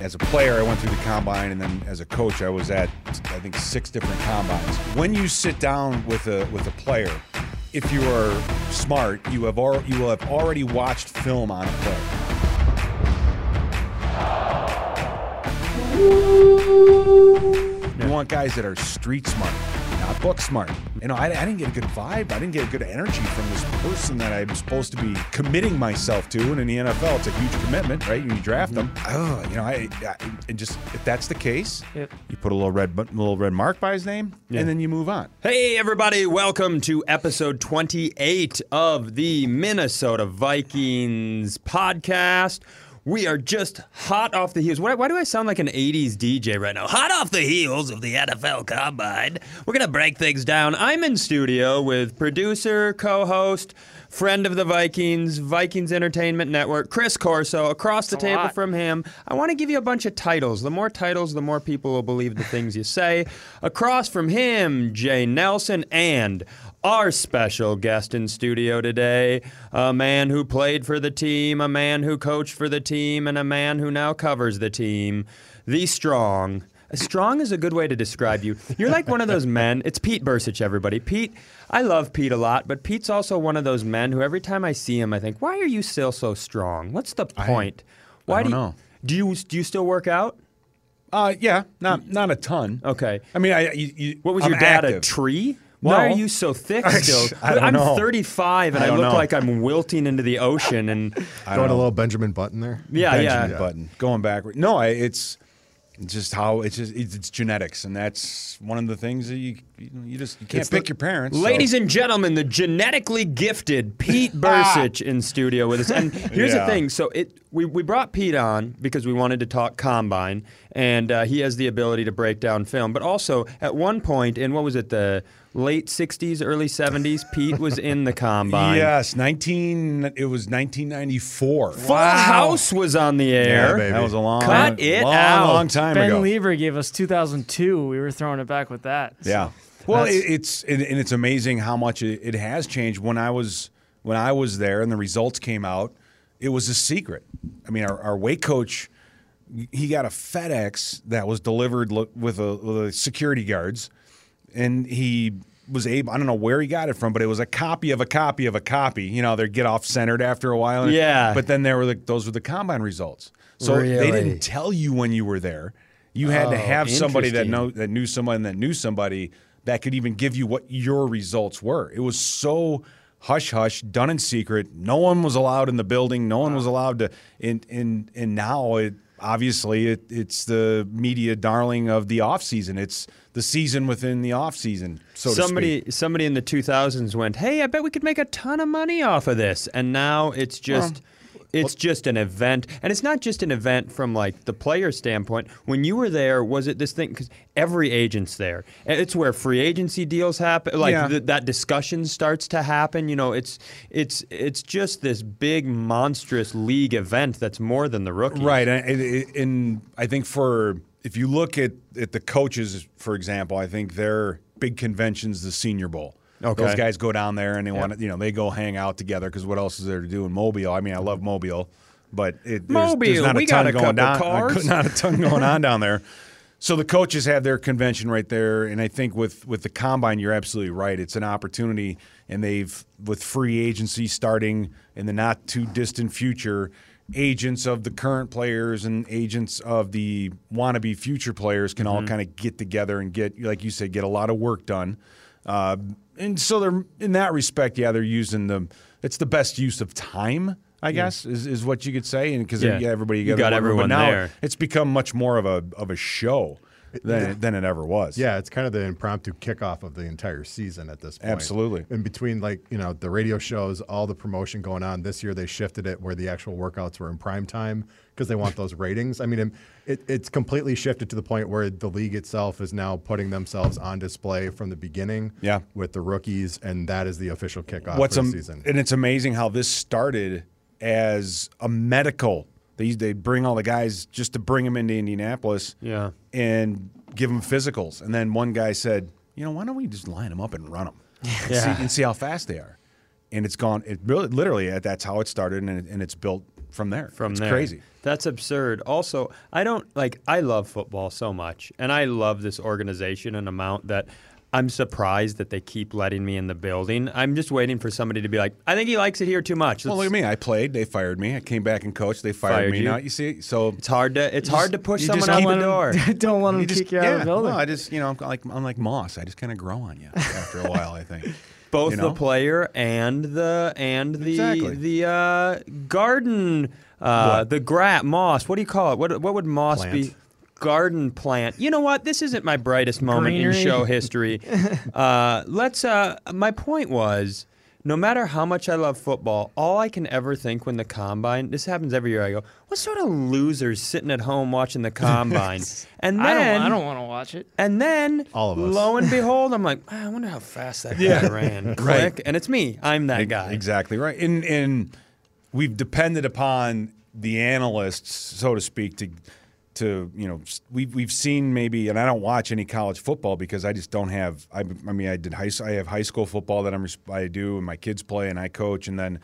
As a player, I went through the combine, and then as a coach, I was at I think six different combines. When you sit down with a with a player, if you are smart, you have al- you will have already watched film on a player. You want guys that are street smart, not book smart. You know, I, I didn't get a good vibe. I didn't get a good energy from this person that I'm supposed to be committing myself to. And in the NFL, it's a huge commitment, right? You draft them, mm-hmm. oh, you know, I, I and just if that's the case, Yep. you put a little red little red mark by his name, and then you move on. Hey, everybody, welcome to episode 28 of the Minnesota Vikings podcast. We are just hot off the heels. Why, why do I sound like an 80s DJ right now? Hot off the heels of the NFL Combine. We're going to break things down. I'm in studio with producer, co host, friend of the Vikings, Vikings Entertainment Network, Chris Corso. Across the table lot. from him, I want to give you a bunch of titles. The more titles, the more people will believe the things you say. Across from him, Jay Nelson and our special guest in studio today, a man who played for the team, a man who coached for the team, and a man who now covers the team, the strong. Strong is a good way to describe you. You're like one of those men. It's Pete Bercich, everybody. Pete, I love Pete a lot, but Pete's also one of those men who every time I see him, I think, why are you still so strong? What's the point? Why don't do you, know. Do you do you still work out? Uh, yeah, not not a ton. Okay. I mean, I you, you, What was I'm your dad, a tree? Why No. are you so thick still? I don't am know. 35 and I I, look know. like I'm wilting into the ocean and I Going don't a little Benjamin Button there. yeah, Benjamin yeah. Button going backward. No, I, it's just how it's just it's, it's genetics, and that's one of the things that you you, you just you can't It's pick the- your parents. so- Ladies and gentlemen, the genetically gifted Pete ah. Bercich in studio with us. And here's Yeah. the thing: so it we, we brought Pete on because we wanted to talk combine, and uh, he has the ability to break down film. But also, at one point in what was it, the late '60s, early '70s, Pete was in the combine. yes, nineteen. It was nineteen ninety four. Full House was on the air. baby. That was a long, Cut it long, out. long time Ben ago. Leber gave us 2002. We were throwing it back with that. Yeah. Well, it, it's and, and it's amazing how much it, it has changed. When I was when I was there and the results came out, it was a secret. I mean, our, our weight coach, he got a FedEx that was delivered with a, with a security guards, and he was able. I don't know where he got it from, but it was a copy of a copy of a copy. You know, they get off centered after a while. Yeah. But then there were the, those were the combine results. So they didn't tell you when you were there. You had to Oh, have somebody that know that knew someone that knew somebody that could even give you what your results were. It was so hush hush, done in secret. No one was allowed in the building. No one was allowed to. And and and now it obviously it, it's the media darling of the off season. It's the season within the off season. So somebody somebody in the 2000s went, "Hey, I bet we could make a ton of money off of this." And now it's just it's just an event, and it's not just an event from like the player standpoint. When you were there, was it this thing? Because every agent's there. It's where free agency deals happen. Like Yeah. th- that discussion starts to happen. You know, it's it's it's just this big monstrous league event that's more than the rookies. Right, and, and, and I think for if you look at, at the coaches, for example, I think their big convention's the Senior Bowl. Okay. Those guys go down there and they want to, you know, they go hang out together because what else is there to do in Mobile? I mean, I love Mobile, but it, there's, there's Mobile, not we a ton got a going down, cars. not a ton going on down there. So the coaches have their convention right there, and I think with with the combine, you're absolutely right. It's an opportunity, and they've with free agency starting in the not too distant future, agents of the current players and agents of the wannabe future players can all kind of get together and get, like you said, get a lot of work done. Uh, and so they're in that respect, yeah, they're using the. It's the best use of time. I guess is, is what you could say, and because Yeah. yeah. everybody You got room. everyone but now there. It's become much more of a of a show than than it ever was. Yeah, it's kind of the impromptu kickoff of the entire season at this point. Absolutely. In between, like, you know, the radio shows, all the promotion going on. This year they shifted it where the actual workouts were in prime time because they want those ratings. I mean, it, it's completely shifted to the point where the league itself is now putting themselves on display from the beginning Yeah. with the rookies, and that is the official kickoff What's for the am- season. and it's amazing how this started as a medical. They they bring all the guys just to bring them into Indianapolis. Yeah. and give them physicals. And then one guy said, you know, why don't we just line them up and run them Yeah. see, and see how fast they are? And it's gone. It really, literally, that's how it started, and, it, and it's built from there. from it's there. crazy. That's absurd. Also, I don't like. I love football so much, and I love this organization an amount that I'm surprised that they keep letting me in the building. I'm just waiting for somebody to be like, I think he likes it here too much. Well, look at me. I played. They fired me. I came back and coached. They fired, Fired me. you? Now you see. So It's hard to. It's hard to push you someone just out keep the it- door. don't let them you just- kick you out yeah, of the building. No, I just you know I'm like I'm like moss. I just kind of grow on you after a while. I think. both you the player and the and the Exactly. the uh, garden uh, the gra- moss. What do you call it? What what would moss Plant. be? Garden plant. You know what? This isn't my brightest moment in Greenery. show history. uh, let's. Uh, my point was. No matter how much I love football, all I can ever think when the combine, this happens every year, I go, what sort of losers sitting at home watching the combine? and I then, don't. I don't want to watch it. and then, All of us. lo and behold, I'm like, "Ah, I wonder how fast that guy Yeah. ran. Click, Right. and it's me. I'm that guy. Exactly right. And and we've depended upon the analysts, so to speak, to to you know we've we've seen maybe, and I don't watch any college football because I just don't have. I, I mean, I did high. I have high school football that I'm I do, and my kids play, and I coach, and then.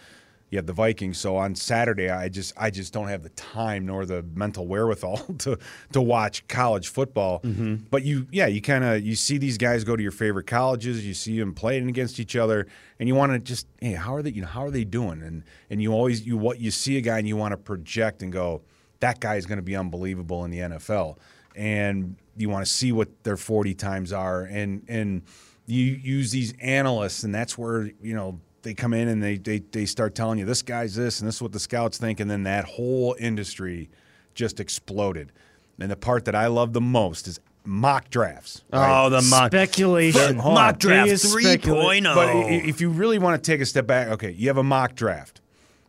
You have the Vikings, so on Saturday I just I just don't have the time nor the mental wherewithal to to watch college football. Mm-hmm. But you, yeah, you kind of you see these guys go to your favorite colleges, you see them playing against each other, and you want to just, hey, how are they? You know, how are they doing? And and you always you what you see a guy and you want to project and go, that guy is going to be unbelievable in the NFL, and you want to see what their forty times are, and and you use these analysts, and that's where you know they come in and they, they they start telling you this guy's this and this is what the scouts think, and then that whole industry just exploded. And the part that I love the most is mock drafts. right? Oh, the mock. Speculation. Mock draft Biggest specula- 3.0. But if you really want to take a step back, okay, you have a mock draft.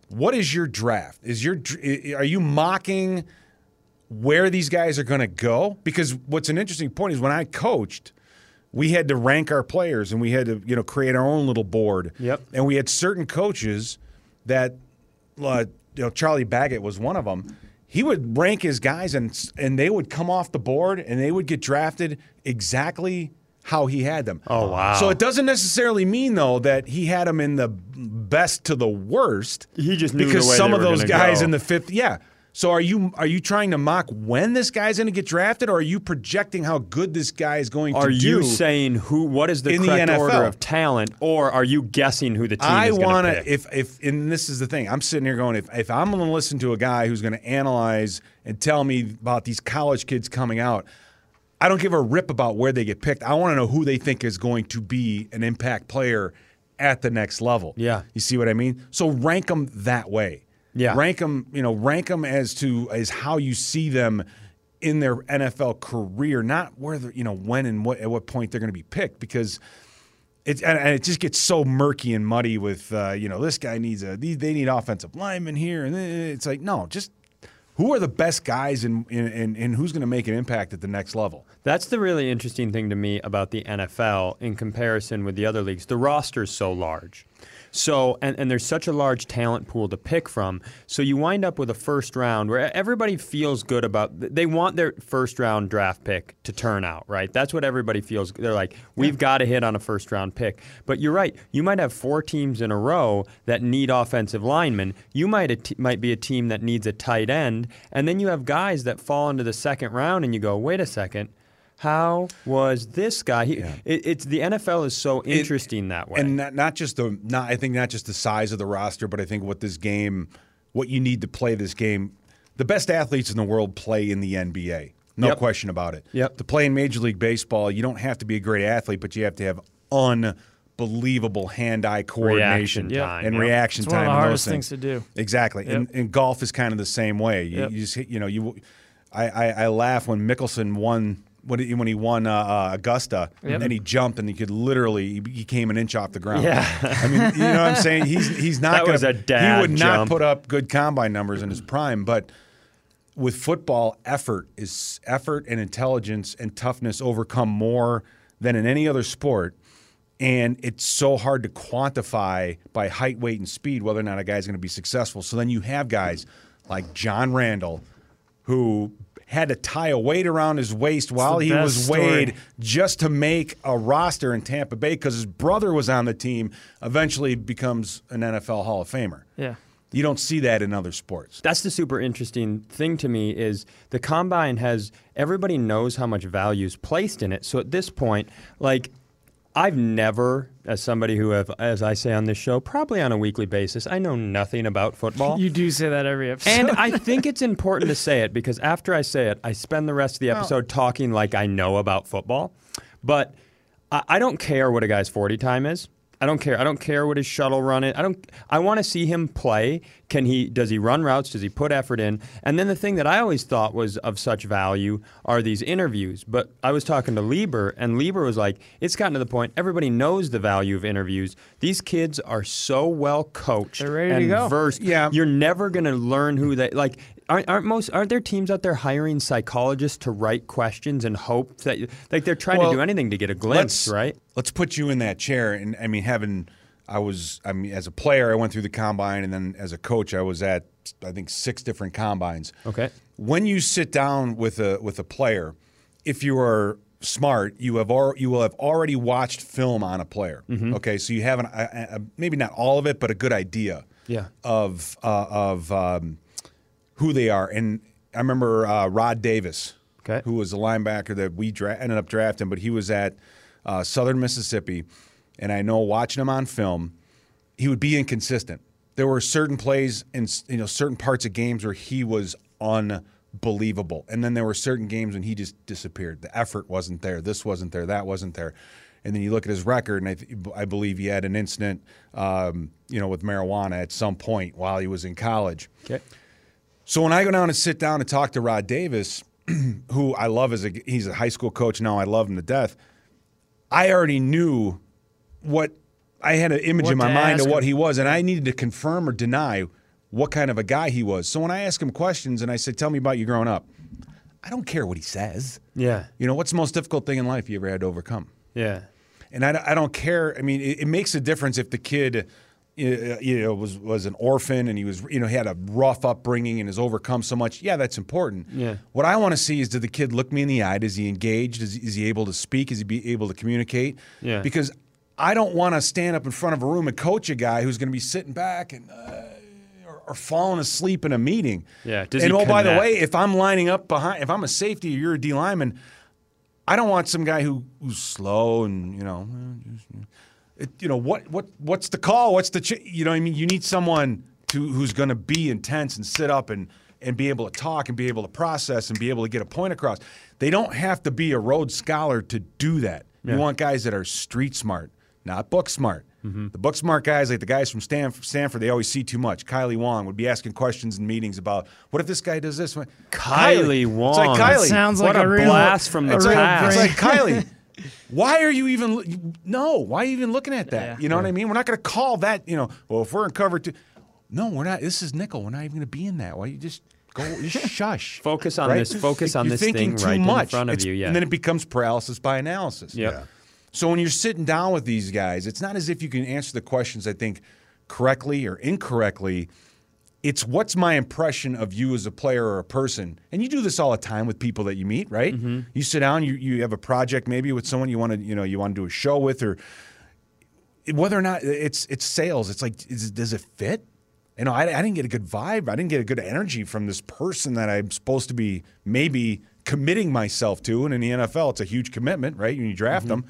What is your draft? Is your are you mocking where these guys are going to go? Because what's an interesting point is when I coached, we had to rank our players and we had to you know create our own little board. Yep. And we had certain coaches that, uh, you know, Charlie Baggett was one of them. He would rank his guys and and they would come off the board and they would get drafted exactly how he had them. Oh, wow. So it doesn't necessarily mean though that he had them in the best to the worst. He just knew the because some of those guys go. in the fifth, yeah. So are you are you trying to mock when this guy's going to get drafted, or are you projecting how good this guy is going Are to do? Are you saying who? What is the in the correct order of talent, or are you guessing who the team I is going want to if if and this is the thing. I'm sitting here going if if I'm going to listen to a guy who's going to analyze and tell me about these college kids coming out, I don't give a rip about where they get picked. I want to know who they think is going to be an impact player at the next level. Yeah. You see what I mean? So rank them that way. Yeah. Rank them, you know, rank them as to as how you see them in their NFL career, not where you know, when and what at what point they're going to be picked because it, and, and it just gets so murky and muddy with uh, you know this guy needs a they need offensive linemen here and it's like no just who are the best guys and and, who's going to make an impact at the next level That's the really interesting thing to me about the NFL in comparison with the other leagues. The roster is so large. So, and, and there's such a large talent pool to pick from. So you wind up with a first round where everybody feels good about, they want their first round draft pick to turn out, right? That's what everybody feels. They're like, we've got to hit on a first round pick. But you're right. You might have four teams in a row that need offensive linemen. You might, t- might be a team that needs a tight end. And then you have guys that fall into the second round and you go, wait a second. How was this guy? He, it, it's the NFL is so interesting that way. and not, not just the not I think not just the size of the roster but I think what this game what you need to play this game the best athletes in the world play in the NBA no Yep. question about it Yep. to play in Major League Baseball you don't have to be a great athlete but you have to have unbelievable hand-eye coordination Reaction time, and yep. reaction It's one time of the hardest those things to do. Exactly, and, and golf is kind of the same way. You, you just you know you, I, I, I laugh when Mickelson won when he, when he won uh, uh, Augusta Yep. and he jumped and he could literally he, he came an inch off the ground. Yeah. I mean you know what I'm saying. He's he's not That gonna, was a he dad would not put up good combine numbers in his prime, but with football, effort is effort and intelligence and toughness overcome more than in any other sport. And it's so hard to quantify by height, weight, and speed whether or not a guy's going to be successful. So then you have guys like John Randle, who had to tie a weight around his waist while he was story. weighed just to make a roster in Tampa Bay because his brother was on the team. Eventually becomes an NFL Hall of Famer. Yeah. You don't see that in other sports. That's the super interesting thing to me is the combine has everybody knows how much value is placed in it. So at this point, like I've never, as somebody who have, as I say on this show, probably on a weekly basis, I know nothing about football. You do say that every episode. and I think it's important to say it because after I say it, I spend the rest of the oh. episode talking like I know about football. But I, I don't care what a guy's 40 time is. I don't care. I don't care what his shuttle run is. I don't. I want to see him play. Can he? Does he run routes? Does he put effort in? And then the thing that I always thought was of such value are these interviews. But I was talking to Leber, and Leber was like, "It's gotten to the point. Everybody knows the value of interviews. These kids are so well coached They're ready to and go. versed. Yeah. you're never going to learn who they like. Aren't, aren't most aren't there teams out there hiring psychologists to write questions and hope that like they're trying Well, to do anything to get a glimpse, let's, right? Let's put you in that chair. And I mean, having, I was, I mean, as a player, I went through the combine, and then as a coach, I was at, I think, six different combines. Okay. When you sit down with a with a player, if you are smart, you have al- you will have already watched film on a player. Mm-hmm. Okay, so you have an, a, a, maybe not all of it, but a good idea. Yeah. Of uh, of um, who they are, and I remember uh, Rod Davis, Okay. who was a linebacker that we dra- ended up drafting, but he was at uh, Southern Mississippi, and I know watching him on film, he would be inconsistent. There were certain plays and you know certain parts of games where he was unbelievable, and then there were certain games when he just disappeared. The effort wasn't there. This wasn't there. That wasn't there. And then you look at his record, and I, th- I believe he had an incident, um, you know, with marijuana at some point while he was in college. Okay. So when I go down and sit down and talk to Rod Davis, who I love as a he's a high school coach now, I love him to death. I already knew what I had an image What in my mind of what him. he was, and I needed to confirm or deny what kind of a guy he was. So when I ask him questions and I said, "Tell me about you growing up," I don't care what he says. Yeah. You know, what's the most difficult thing in life you ever had to overcome? Yeah. And I, I don't care. I mean, it, it makes a difference if the kid, you know, was was an orphan and he was, you know, he had a rough upbringing and has overcome so much. Yeah, that's important. Yeah. What I want to see is, did the kid look me in the eye? Is he engaged? Is, is he able to speak? Is he be able to communicate? Yeah. Because I don't want to stand up in front of a room and coach a guy who's going to be sitting back and. Uh, or, or falling asleep in a meeting. Yeah, does and oh, by the way, if I'm lining up behind, if I'm a safety or you're a D lineman, I don't want some guy who, who's slow and you know, it, you know what what what's the call? What's the ch- you know? what I mean, you need someone to who's going to be intense and sit up and and be able to talk and be able to process and be able to get a point across. They don't have to be a Rhodes Scholar to do that. Yeah. You want guys that are street smart, not book smart. Mm-hmm. The book smart guys, like the guys from Stanford, Stanford, they always see too much. Kailee Wong would be asking questions in meetings about what if this guy does this? Kailee Wong. It's like That Kailee. sounds What like a a real blast from the It's like, past. it's like Kailee. Why are you even? No, why are you even looking at that? Yeah. You know what I mean? We're not going to call that. You know, well, if we're in cover two, no, we're not. This is nickel. We're not even going to be in that. Why you just go? Just shush. Focus on right? this- focus on You're this thinking thing too right in much. front of It's- you, yeah. and then it becomes paralysis by analysis. Yep. Yeah. So when you're sitting down with these guys, it's not as if you can answer the questions. I think correctly or incorrectly. It's what's my impression of you as a player or a person, and you do this all the time with people that you meet, right? Mm-hmm. You sit down, you you have a project maybe with someone you want to you know you want to do a show with, or whether or not it's it's sales. It's like is, does it fit? You know, I, I didn't get a good vibe. I didn't get a good energy from this person that I'm supposed to be maybe committing myself to. And in the NFL, it's a huge commitment, right? When you draft them,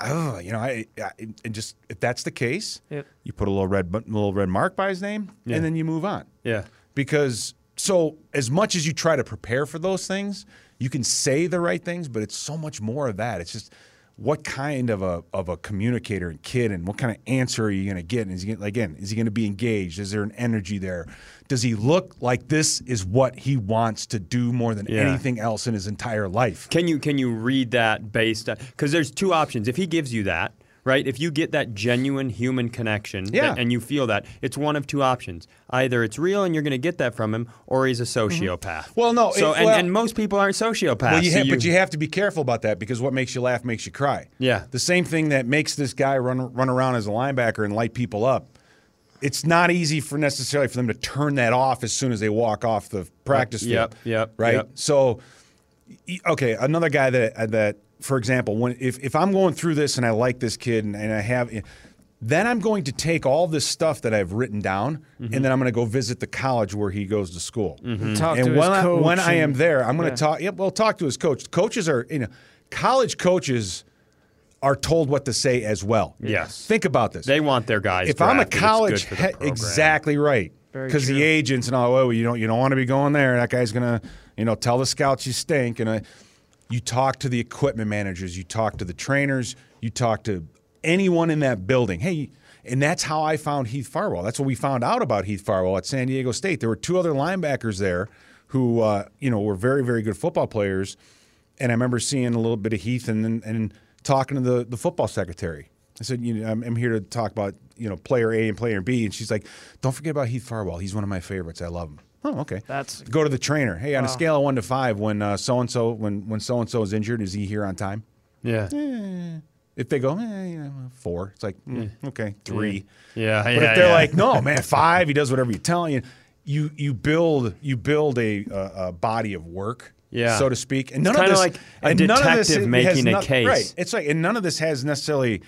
oh, you know, I, I and just if that's the case, Yep. you put a little red little red mark by his name, Yeah. and then you move on. Yeah. Because so as much as you try to prepare for those things, you can say the right things, but it's so much more of that. It's just what kind of a of a communicator and kid, and what kind of answer are you going to get? And is he gonna, again, is he going to be engaged? Is there an energy there? Does he look like this is what he wants to do more than Yeah. anything else in his entire life? Can you can you read that based on because there's two options. If he gives you that, right? If you get that genuine human connection, Yeah. and you feel that, it's one of two options. Either it's real and you're going to get that from him, or he's a sociopath. Mm-hmm. Well, no, So it- and, well- and most people aren't sociopaths. Well, you so have, but you have to be careful about that because what makes you laugh makes you cry. Yeah. The same thing that makes this guy run run around as a linebacker and light people up. It's not easy for necessarily for them to turn that off as soon as they walk off the practice field. Yep, yep, Right. yep. So, okay, another guy that that, for example, when if, if I'm going through this and I like this kid and, and I have, Then I'm going to take all this stuff that I've written down, Mm-hmm. and then I'm going to go visit the college where he goes to school. Talk and to his when I, coach when I am there, I'm going to yeah. talk. Yep, well, talk to his coach. Coaches are, you know, college coaches are told what to say as well. Yes. Think about this. They want their guys. if I'm a college, good for the he- exactly right. Because the agents and all, oh, you don't, you don't want to be going there. That guy's gonna, you know, tell the scouts you stink. And uh, you talk to the equipment managers, you talk to the trainers, you talk to anyone in that building. Hey, and that's how I found Heath Farwell. That's what we found out about Heath Farwell at San Diego State. There were two other linebackers there who, uh, you know, were very, very good football players. And I remember seeing a little bit of Heath and and, and talking to the, the football secretary. I said, you know, I'm, I'm here to talk about, you know, player A and player B. And she's like, don't forget about Heath Farwell. He's one of my favorites. I love him. Oh, okay. That's- go to the trainer. Hey, on a scale of one to five, when so and so when when so and so is injured, is he here on time? Yeah. If they go, eh, you four, it's like mm, okay, three. Yeah. But yeah, if they're yeah. like, no, man, five, he does whatever you tell him. You you build you build a, a, a body of work, Yeah. so to speak. And none kinda this, like a and none of this detective has making a noth- case. right? It's like, and none of this has necessarily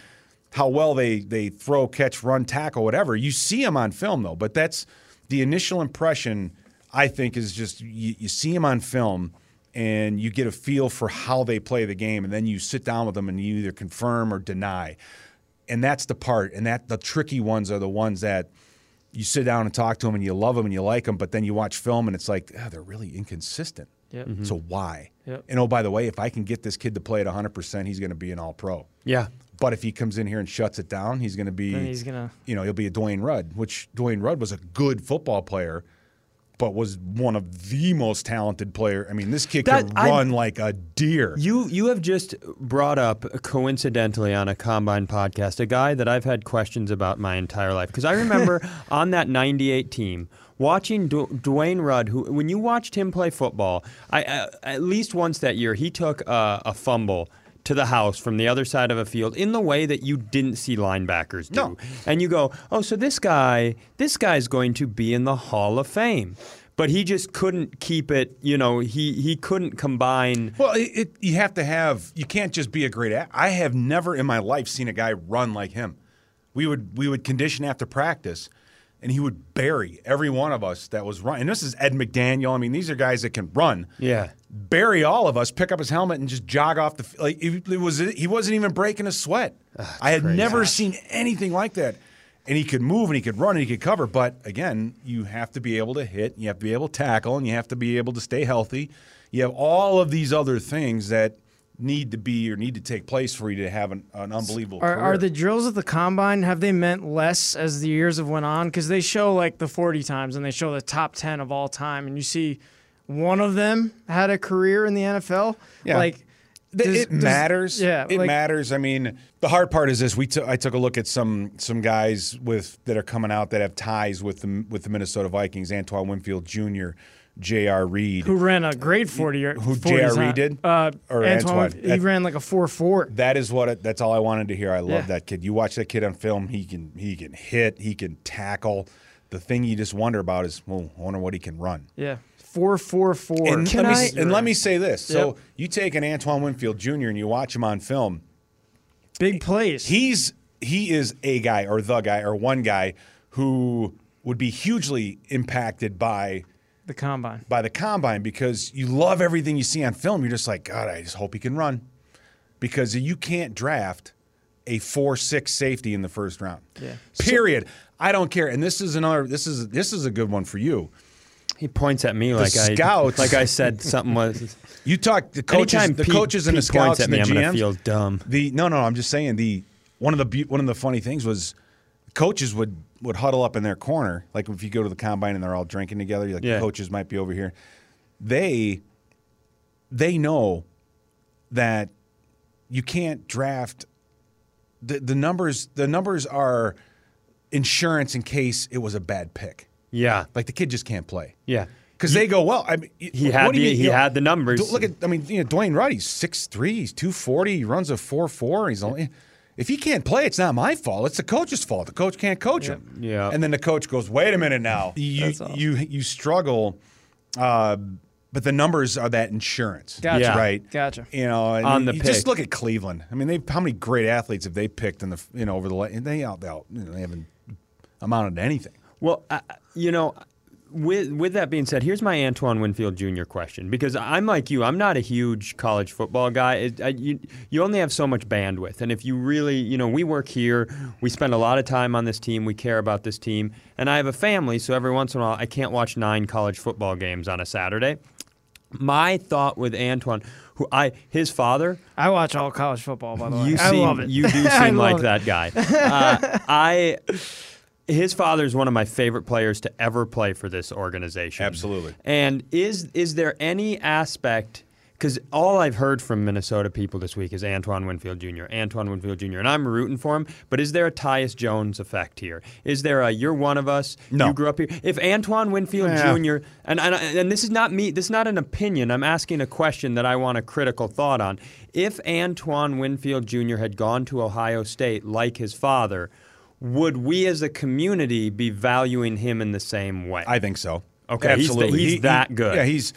how well they they throw, catch, run, tackle, whatever. You see them on film though, but that's the initial impression. I think is just you, you see them on film. And you get a feel for how they play the game, and then you sit down with them and you either confirm or deny and that's the part and that the tricky ones are the ones that you sit down and talk to them and you love them and you like them but then you watch film and it's like ah, they're really inconsistent Yep. so why Yep. and oh by the way if i can get this kid to play at 100% he's going to be an all pro Yeah. but if he comes in here and shuts it down he's going to be Then he's gonna- you know he'll be a dwayne rudd which dwayne rudd was a good football player but was one of the most talented player. I mean this kid That- could I- run like a deer. You you have just brought up coincidentally on a combine podcast a guy that I've had questions about my entire life. Because I remember on that '98 team watching du- Dwayne Rudd who when you watched him play football I uh, at least once that year he took uh, a fumble to the house from the other side of a field in the way that you didn't see linebackers do No. and you go oh so this guy this guy's going to be in the Hall of Fame. But he just couldn't keep it, you know. He he couldn't combine Well, it, it, you have to have. You can't just be a great. At, I have never in my life seen a guy run like him. We would we would condition after practice, and he would bury every one of us that was running. And this is Ed McDaniel. I mean, these are guys that can run. Yeah. Bury all of us, pick up his helmet, and just jog off the f- like. It, it was he wasn't even breaking a sweat. I had never seen anything like that. And he could move and he could run and he could cover. But again, you have to be able to hit, you have to be able to tackle, and you have to be able to stay healthy. You have all of these other things that need to be or need to take place for you to have an, an unbelievable Are, are the drills at the combine have they meant less as the years have went on? Because they show like the forty times and they show the top ten of all time, and you see one of them had a career in the NFL. Yeah. Like does- it does- matters. Yeah, it like- matters. I mean, the hard part is this: we took I took a look at some some guys with that are coming out that have ties with the with the Minnesota Vikings. Antoine Winfield Jr., J.R. Reed. Who ran a great forty year? Who J.R. Reed did? Uh, Or Antoine. Antoine? He ran like a four four. That is what. It, that's all I wanted to hear. I love Yeah. that kid. You watch that kid on film. He can he can hit. He can tackle. The thing you just wonder about is, well, I wonder what he can run. Yeah, four four four. And, Can let, I- me, and let me say this: so you take an Antoine Winfield Jr. and you watch him on film. big plays. He's he is a guy or the guy or one guy who would be hugely impacted by the combine. by the combine because you love everything you see on film. You're just like, God, I just hope he can run. Because you can't draft a four six safety in the first round. Yeah. Period. I don't care. And this is another this is this is a good one for you. He points at me like I scouts- like I said something was. You talk the coaches the Pete- coaches and the Pete points scouts and me, the I'm gonna feel dumb. The no, no, I'm just saying the one of the one of the funny things was coaches would would huddle up in their corner, like if you go to the combine and they're all drinking together, like Yeah. the coaches might be over here. They they know that you can't draft the the numbers the numbers are insurance in case it was a bad pick. Yeah, Like the kid just can't play. yeah. Because they go, well, I mean, He had do you the- mean? he You know, had the numbers. Look at, I mean, you know, Dwayne Rudd, he's 6'3", he's 240, he runs a four four. he's only, if he can't play, it's not my fault, it's the coach's fault. The coach can't coach him. Yeah. And then the coach goes, wait a minute now. You, awesome. you, you struggle uh, but the numbers are that insurance. Gotcha. Yeah. Right. Gotcha. You know, and On the you just look at Cleveland. I mean, they how many great athletes have they picked in the you know over the la- and they out they, out, you know, they haven't amounted to anything. Well, uh, you know, with with that being said, here's my Antoine Winfield Jr. question because I'm like you. I'm not a huge college football guy. It, I, you you only have so much bandwidth, and if you really, you know, we work here, we spend a lot of time on this team, we care about this team, and I have a family, so every once in a while, I can't watch nine college football games on a Saturday. My thought with Antoine, who I his father, I watch all college football, by the way. you I seem love it. you do seem like it. that guy. Uh, I his father is one of my favorite players to ever play for this organization. Absolutely. And is is there any aspect? Because all I've heard from Minnesota people this week is Antoine Winfield Jr., Antoine Winfield Jr., and I'm rooting for him. But is there a Tyus Jones effect here? Is there a you're one of us? No. You grew up here. If Antoine Winfield Yeah. Jr. and and, and this is not me. This is not an opinion. I'm asking a question that I want a critical thought on. If Antoine Winfield Jr. had gone to Ohio State like his father, would we as a community be valuing him in the same way? I think so. Okay, he's th- absolutely. he's that good. Yeah, he's.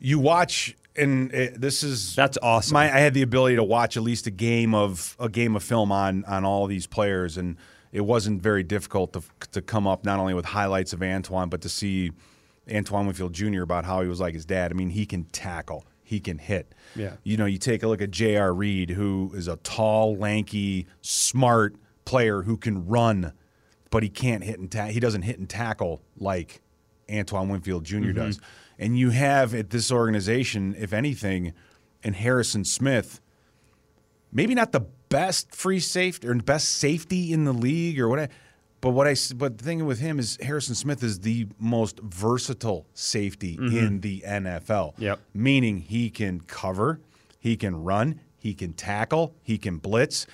You watch, and uh this is That's awesome. My, I had the ability to watch at least a game of a game of film on on all these players, and it wasn't very difficult to to come up not only with highlights of Antoine, but to see Antoine Winfield Jr. about how he was like his dad. I mean, he can tackle, he can hit. Yeah. You know, you take a look at J.R. Reed, who is a tall, lanky, smart player who can run, but he can't hit and ta- he doesn't hit and tackle like Antoine Winfield junior Mm-hmm. does. And you have at this organization, if anything, and Harrison Smith, maybe not the best free safety or best safety in the league or what. But what I but the thing with him is Harrison Smith is the most versatile safety in the NFL. Yep. Meaning he can cover, he can run, he can tackle, he can blitz.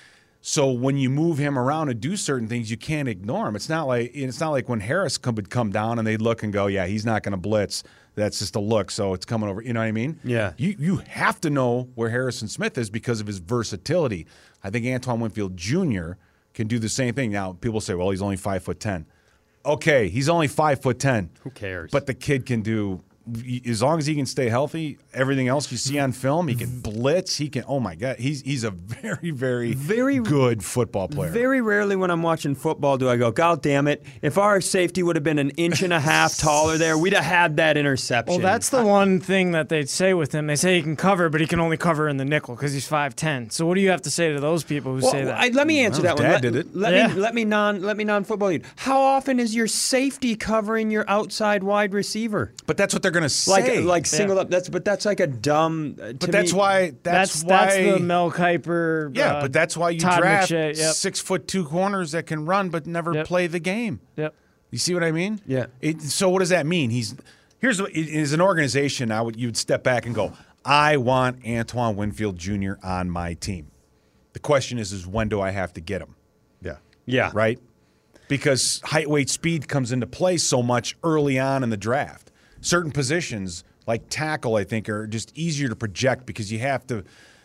So when you move him around and do certain things, you can't ignore him. It's not like it's not like when Harris come, would come down and they'd look and go, "Yeah, he's not going to blitz. That's just a look." So it's coming over. You know what I mean? Yeah. You you have to know where Harrison Smith is because of his versatility. I think Antoine Winfield Jr. can do the same thing. Now people say, "Well, he's only five foot ten. Okay, he's only five foot ten. Who cares? But the kid can do as long as he can stay healthy. Everything else you see on film, he can blitz. He can. Oh my God, he's he's a very very Very- good football player. Very rarely when I'm watching football do I go, God damn it, if our safety would have been an inch and a half taller there, we'd have had that interception. Well, that's the one thing that they say with him. They say he can cover, but he can only cover in the nickel because he's five ten. So what do you have to say to those people who Well, say that? I, let me answer Well, that his one. dad let, did it. Let Yeah. me let me non let me non football you. How often is your safety covering your outside wide receiver? but that's what they're going to Like say. like single up. That's but that's like a dumb. uh, but that's me- why. That's, that's why. that's the Mel Kiper. yeah, uh, but that's why you Todd draft McShay, yep. six foot two corners that can run but never Yep. play the game. Yep. You see what I mean? Yeah. It, so what does that mean? He's here's what as an organization. I would you would step back and go, I want Antoine Winfield Jr. on my team. The question is, is when do I have to get him? Yeah. yeah Right? Because height, weight, speed comes into play so much early on in the draft. Certain positions like tackle, I think, are just easier to project because you have to.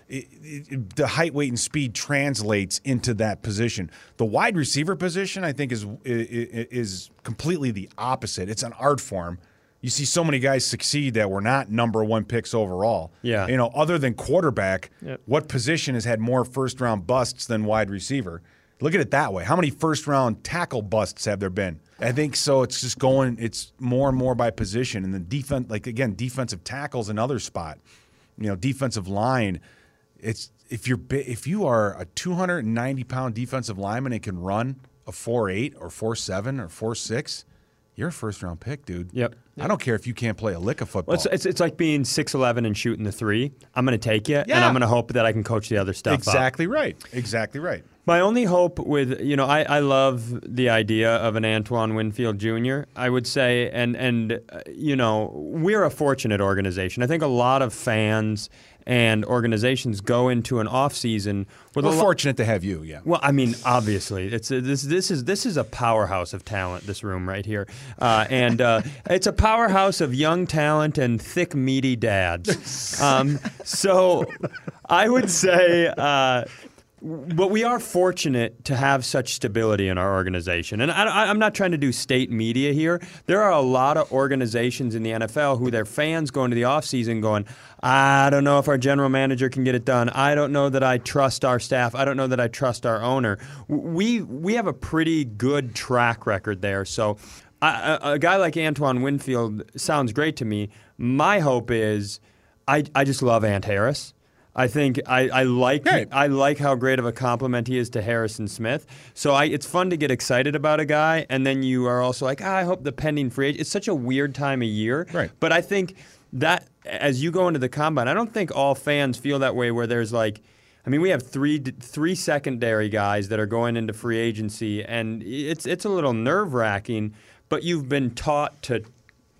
It, it, the height, weight, and speed translates into that position. The wide receiver position, I think, is is, is completely the opposite. It's an art form. You see so many guys succeed that were not number one picks overall. Yeah. You know, other than quarterback, Yep. what position has had more first round busts than wide receiver? Look at it that way. How many first round tackle busts have there been? I think so. It's just going. It's more and more by position, and the defense, like again, defensive tackles another spot. You know, defensive line. It's if you're if you are a 290 pound defensive lineman and can run a four eight or four seven or four six, you're a first round pick, dude. Yep. I don't care if you can't play a lick of football. Well, it's, it's, it's like being 6'11 and shooting the three. I'm going to take you, and I'm going to hope that I can coach the other stuff up. exactly right. Exactly right. My only hope with you know I, I love the idea of an Antoine Winfield Jr. I would say and and uh, you know we're a fortunate organization. I think a lot of fans and organizations go into an off season with We're lo- fortunate to have you. Yeah. well, I mean, obviously, it's a, this. This is this is a powerhouse of talent. This room right here, uh, and uh, it's a powerhouse of young talent and thick, meaty dads. Um, so, I would say uh, but we are fortunate to have such stability in our organization. And I, am not trying to do state media here. There are a lot of organizations in the NFL who their fans go into the offseason going, I don't know if our general manager can get it done. I don't know that I trust our staff. I don't know that I trust our owner. We, we have a pretty good track record there. So a, a guy like Antoine Winfield sounds great to me. My hope is I, I just love Ant Harris. I think I, I like Right. I like how great of a compliment he is to Harrison Smith. So I, it's fun to get excited about a guy, and then you are also like, ah, I hope the pending free. agent. It's such a weird time of year, Right. But I think that as you go into the combine, I don't think all fans feel that way. Where there's like, I mean, we have three three secondary guys that are going into free agency, and it's it's a little nerve wracking. But you've been taught to,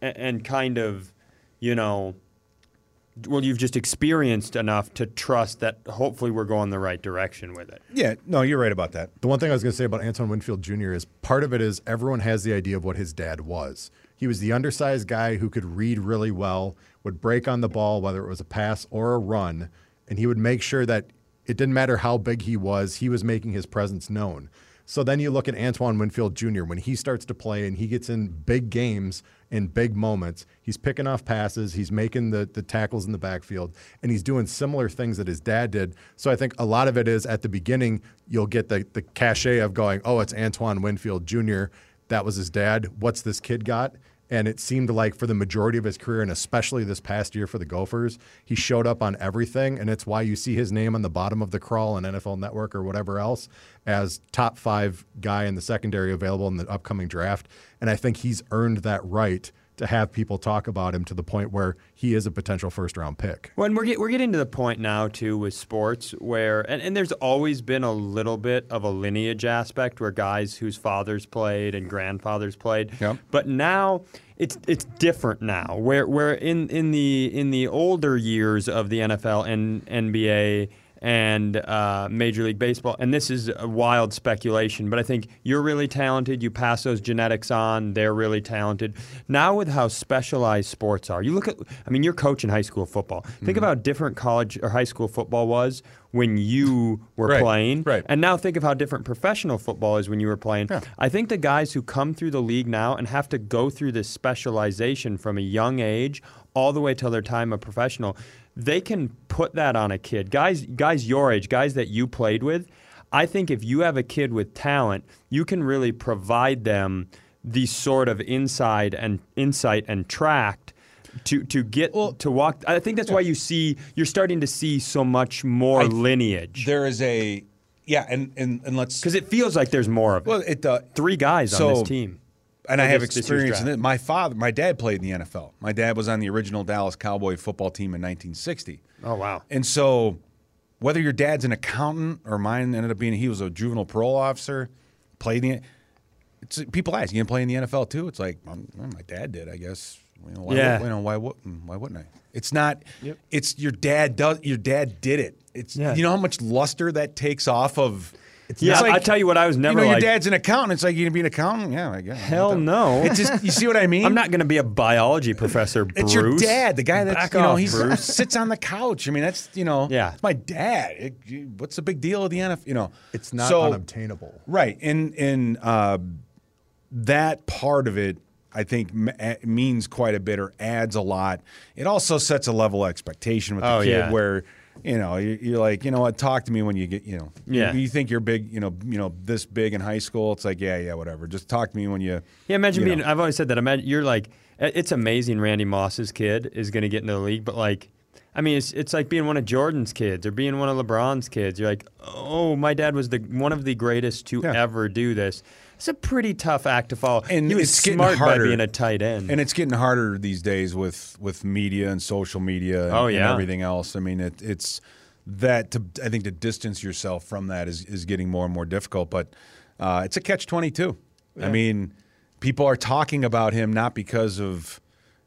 and kind of, you know well, you've just experienced enough to trust that hopefully we're going the right direction with it. Yeah, no, you're right about that. The one thing I was going to say about Antoine Winfield Jr. is part of it is everyone has the idea of what his dad was. He was the undersized guy who could read really well, would break on the ball, whether it was a pass or a run, and he would make sure that it didn't matter how big he was, he was making his presence known. So then you look at Antoine Winfield Jr. when he starts to play and he gets in big games in big moments. He's picking off passes, he's making the, the tackles in the backfield, and he's doing similar things that his dad did. So I think a lot of it is at the beginning, you'll get the, the cachet of going, oh, it's Antoine Winfield Jr. That was his dad. What's this kid got? And it seemed like for the majority of his career, and especially this past year for the Gophers, he showed up on everything. And it's why you see his name on the bottom of the crawl on NFL Network or whatever else as top five guy in the secondary available in the upcoming draft. And I think he's earned that right to have people talk about him to the point where he is a potential first round pick. Well, and we're, get, we're getting to the point now, too, with sports where, and, and there's always been a little bit of a lineage aspect where guys whose fathers played and grandfathers played. Yep. But now it's it's different now. Where where in, in the in the older years of the NFL and NBA and uh, Major League Baseball, and this is a wild speculation, but I think you're really talented. You pass those genetics on; they're really talented. Now, with how specialized sports are, you look at. I mean, you're coaching high school football. Think about how different college or high school football was when you were Right, playing, right. and now think of how different professional football is when you were playing. Yeah. I think the guys who come through the league now and have to go through this specialization from a young age all the way till their time of professional, they can put that on a kid. Guys guys your age, guys that you played with, I think if you have a kid with talent, you can really provide them the sort of inside and insight and tract to to get to walk. I think that's why you see you're starting to see so much more I- lineage There is a yeah, and and, and let's because it feels like there's more of it. well it uh, Three guys so- on this team. And I have this- this experience in it. My father, my dad played in the NFL. My dad was on the original Dallas Cowboy football team in 1960. Oh wow. And so, whether your dad's an accountant or mine ended up being he was a juvenile parole officer, played in. It's people ask, you gonna play in the NFL too? It's like well, my dad did, I guess. You know, why, Yeah. you know, why wouldn't why wouldn't I? It's not. It's your dad does. Your dad did it. It's Yeah. you know how much luster that takes off of. It's Yeah, like- I tell you what, I was never you know, like- your dad's an accountant. It's like you gonna be an accountant. Yeah, I guess. Hell no. It's just you see what I mean. I'm not going to be a biology professor, Bruce. It's your dad, the guy that you know he sits on the couch. I mean, that's you know, Yeah. it's my dad. It- you- what's the big deal of the NFL? You know, It's not so, unobtainable. right? And and uh, that part of it, I think, m- a- means quite a bit or adds a lot. It also sets a level of expectation with the Oh, kid yeah. where. You know, you- you're like, you know what? Talk to me when you get, you know, you- Yeah. You, think you're big, you know, you know, this big in high school. It's like, yeah, yeah, whatever. Just talk to me when you. Yeah, imagine you being. know. I've always said that. Imagine you're like. It's amazing. Randy Moss's kid is going to get into the league, but like, I mean, it's it's like being one of Jordan's kids or being one of LeBron's kids. You're like, oh, my dad was the one of the greatest to Yeah. ever do this. It's a pretty tough act to follow. And he was it's getting smart harder. by being a tight end. And it's getting harder these days with with media and social media and, Oh, and everything else. I mean, it, it's that to I think to distance yourself from that is, is getting more and more difficult. But uh, it's a catch twenty two. I mean, people are talking about him not because of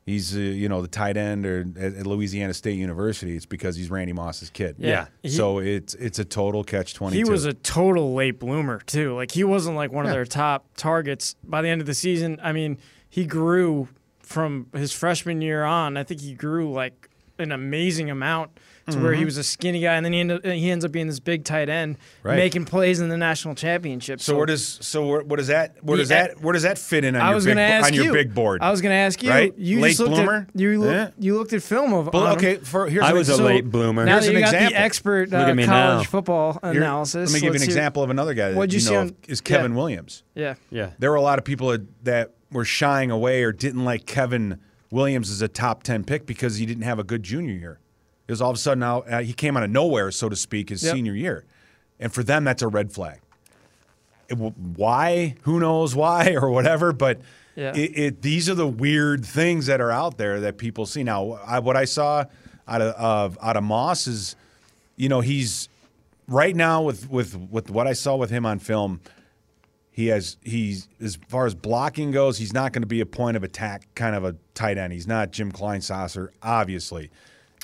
he's uh, you know the tight end or at, at Louisiana State University. It's because he's Randy Moss's kid. Yeah. He- so it's it's a total catch twenty. He was a total late bloomer too. Like he wasn't like one of their top targets by the end of the season. I mean, he grew from his freshman year on. I think he grew like an amazing amount to where he was a skinny guy, and then he ended, he ends up being this big tight end, Right. making plays in the national championship. So where does so where, what does that where does Yeah. that where does that fit in on I your was big going to ask on your big board? I was going to ask you. Right? You Late just looked bloomer? At, you look, Yeah. you looked at film of. Well, okay, for here's I an was a so- late bloomer. Now Here's that an you got example. the expert Look uh, college now. football Here- analysis. Let me give you an let's hear- example of another guy that What'd you you see know on- of, is Kevin yeah. Williams. Yeah. Yeah. There were a lot of people that were shying away or didn't like Kevin Williams is a top 10 pick because he didn't have a good junior year. It was all of a sudden now uh, he came out of nowhere, so to speak, his Yep. senior year. And for them, that's a red flag. It why? Who knows why or whatever, but Yeah. it, it, these are the weird things that are out there that people see. Now, I, what I saw out of, of out of Moss is, you know, he's right now with, with, with what I saw with him on film – he has he's as far as blocking goes, he's not going to be a point of attack kind of a tight end. He's not Jim Kleinsasser, obviously.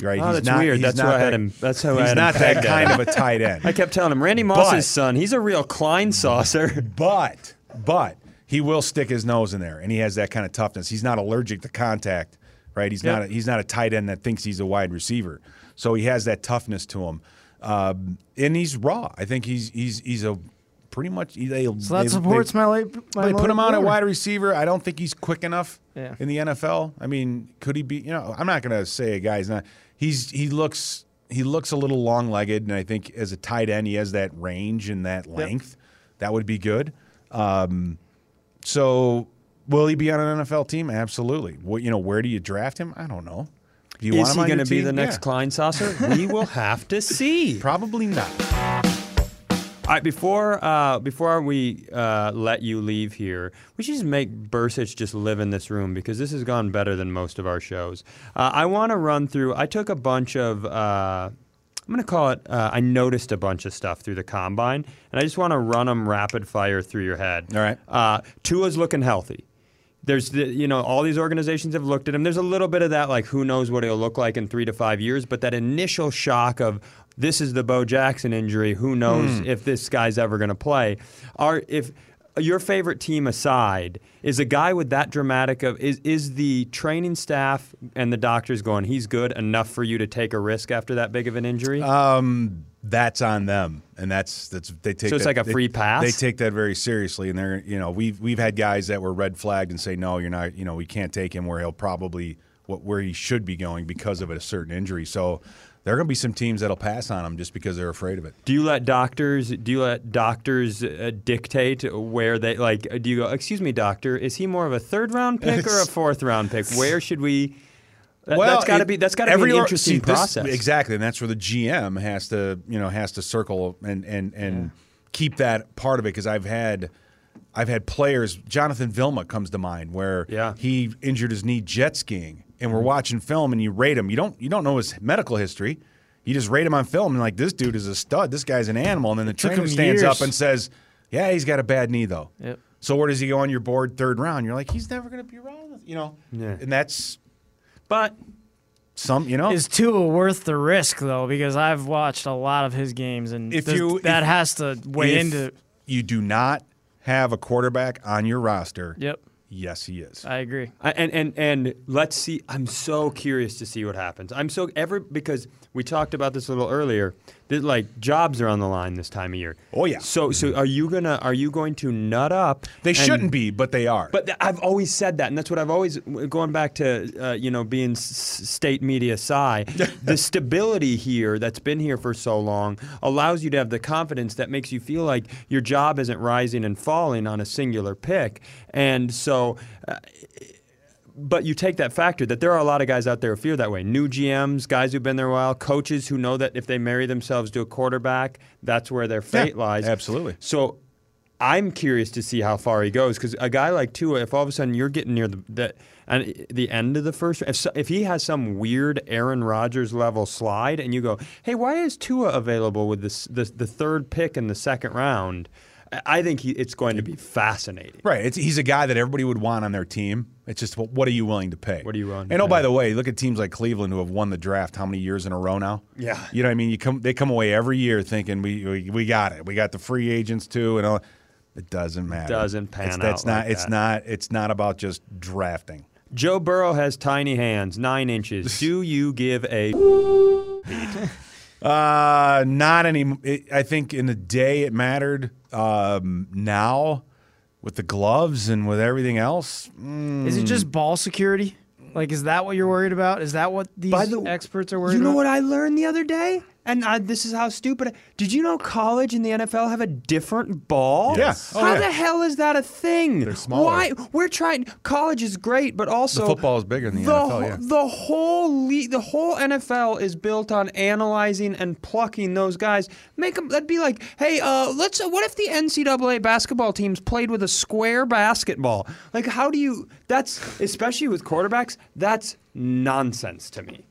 Right? Oh, he's that's not, weird. That's who I had him- that's how I had him He's not that kind of a tight end. I kept telling him, Randy Moss's But- son, he's a real Kleinsasser. But but he will stick his nose in there, and he has that kind of toughness. He's not allergic to contact, right? He's not a, he's not a tight end that thinks he's a wide receiver. So he has that toughness to him, um, and he's raw. I think he's he's he's a pretty much. They, So that supports my late. My They put late him on a wide receiver. I don't think he's quick enough Yeah. in the NFL. I mean, could he be? You know, I'm not going to say a guy's not. He's he looks he looks a little long legged, and I think as a tight end, he has that range and that length. That would be good. Um, so, will he be on an NFL team? Absolutely. What you know, where do you draft him? I don't know. Do you want Is him he on your going to be the next Yeah. Kleinsasser? we will have to see. Probably not. All right, before uh, before we uh, let you leave here, we should just make Bercich just live in this room because this has gone better than most of our shows. Uh, I want to run through. I took a bunch of. Uh, I'm going to call it. Uh, I noticed a bunch of stuff through the combine, and I just want to run them rapid fire through your head. All right. Uh, Tua's looking healthy. There's, the, you know, all these organizations have looked at him. There's a little bit of that, like, who knows what he'll look like in three to five years, but that initial shock of this is the Bo Jackson injury. Who knows if this guy's ever going to play? Are if your favorite team aside, is a guy with that dramatic of is is the training staff and the doctors going? He's good enough for you to take a risk after that big of an injury. Um, that's on them, and that's that's they take. So it's that- like a they- free pass? They take that very seriously, and they're you know we've we've had guys that were red flagged and say no, you're not. You know we can't take him where he'll probably what where he should be going because of a certain injury. So there are going to be some teams that'll pass on him just because they're afraid of it. Do you let doctors do you let doctors uh, dictate where they like? Do you go? Excuse me, doctor. Is he more of a third round pick or a fourth round pick? Where should we? That, Well, that's got to be that's got to be an interesting see, this- process. exactly, and that's where the GM has to you know has to circle and and and keep that part of it because I've had. I've had players. Jonathan Vilma comes to mind, where Yeah. he injured his knee jet skiing, and we're mm-hmm. watching film, and you rate him. You don't you don't know his medical history. You just rate him on film, and like this dude is a stud. This guy's an animal. And then the trainer stands years. up and says, "Yeah, he's got a bad knee though." Yep. So where does he go on your board third round? You're like, he's never going to be around, you know. Yeah. And that's but some, you know. Is Tua worth the risk though? Because I've watched a lot of his games, and If does- you- that if- has to weigh into. you do not have a quarterback on your roster, Yep, yes, he is. I agree. I- and and and let's see. I'm so curious to see what happens. I'm so ever because we talked about this a little earlier. Like jobs are on the line this time of year. Oh, yeah. So so are you gonna are you going to nut up? they and- shouldn't be, but they are. But th- I've always said that, and that's what I've always going back to uh, you know being s- state media psi. the stability here that's been here for so long allows you to have the confidence that makes you feel like your job isn't rising and falling on a singular pick, and so. Uh, but you take that factor that there are a lot of guys out there who feel that way. New GMs, guys who've been there a while, coaches who know that if they marry themselves to a quarterback, that's where their fate Yeah, lies. absolutely. So I'm curious to see how far he goes because a guy like Tua, if all of a sudden you're getting near the the, and the end of the first, if so, if he has some weird Aaron Rodgers level slide, and you go, hey, why is Tua available with this the, the third pick in the second round? I- I think he, it's going to be fascinating. Right. It's, he's a guy that everybody would want on their team. It's just what, what are you willing to pay? What are you willing to And oh, pay? by the way, look at teams like Cleveland who have won the draft how many years in a row now? Yeah. You know what I mean? You come they come away every year thinking we we, we got it. We got the free agents too and all. It doesn't matter. doesn't pan it's, That's out not like it's that. not it's not about just drafting. Joe Burrow has tiny hands, nine inches. Do you give a Uh, not any. It, I think in the day it mattered. Um, now, with the gloves and with everything else, mm, Is it just ball security? Like, is that what you're worried about? Is that what these the- experts are worried about? Do you know about? what I learned the other day? And I, this is how stupid. I- Did you know college and the NFL have a different ball? Yes. Oh, how yeah. the hell is that a thing? They're smaller. Why? We're trying. College is great, but also The football is bigger than the the, NFL, wh- yeah. The whole le- the whole NFL is built on analyzing and plucking those guys. Make them. That'd be like, hey, uh, let's. Uh, what if the NCAA basketball teams played with a square basketball? Like, how do you? That's especially with quarterbacks. That's nonsense to me.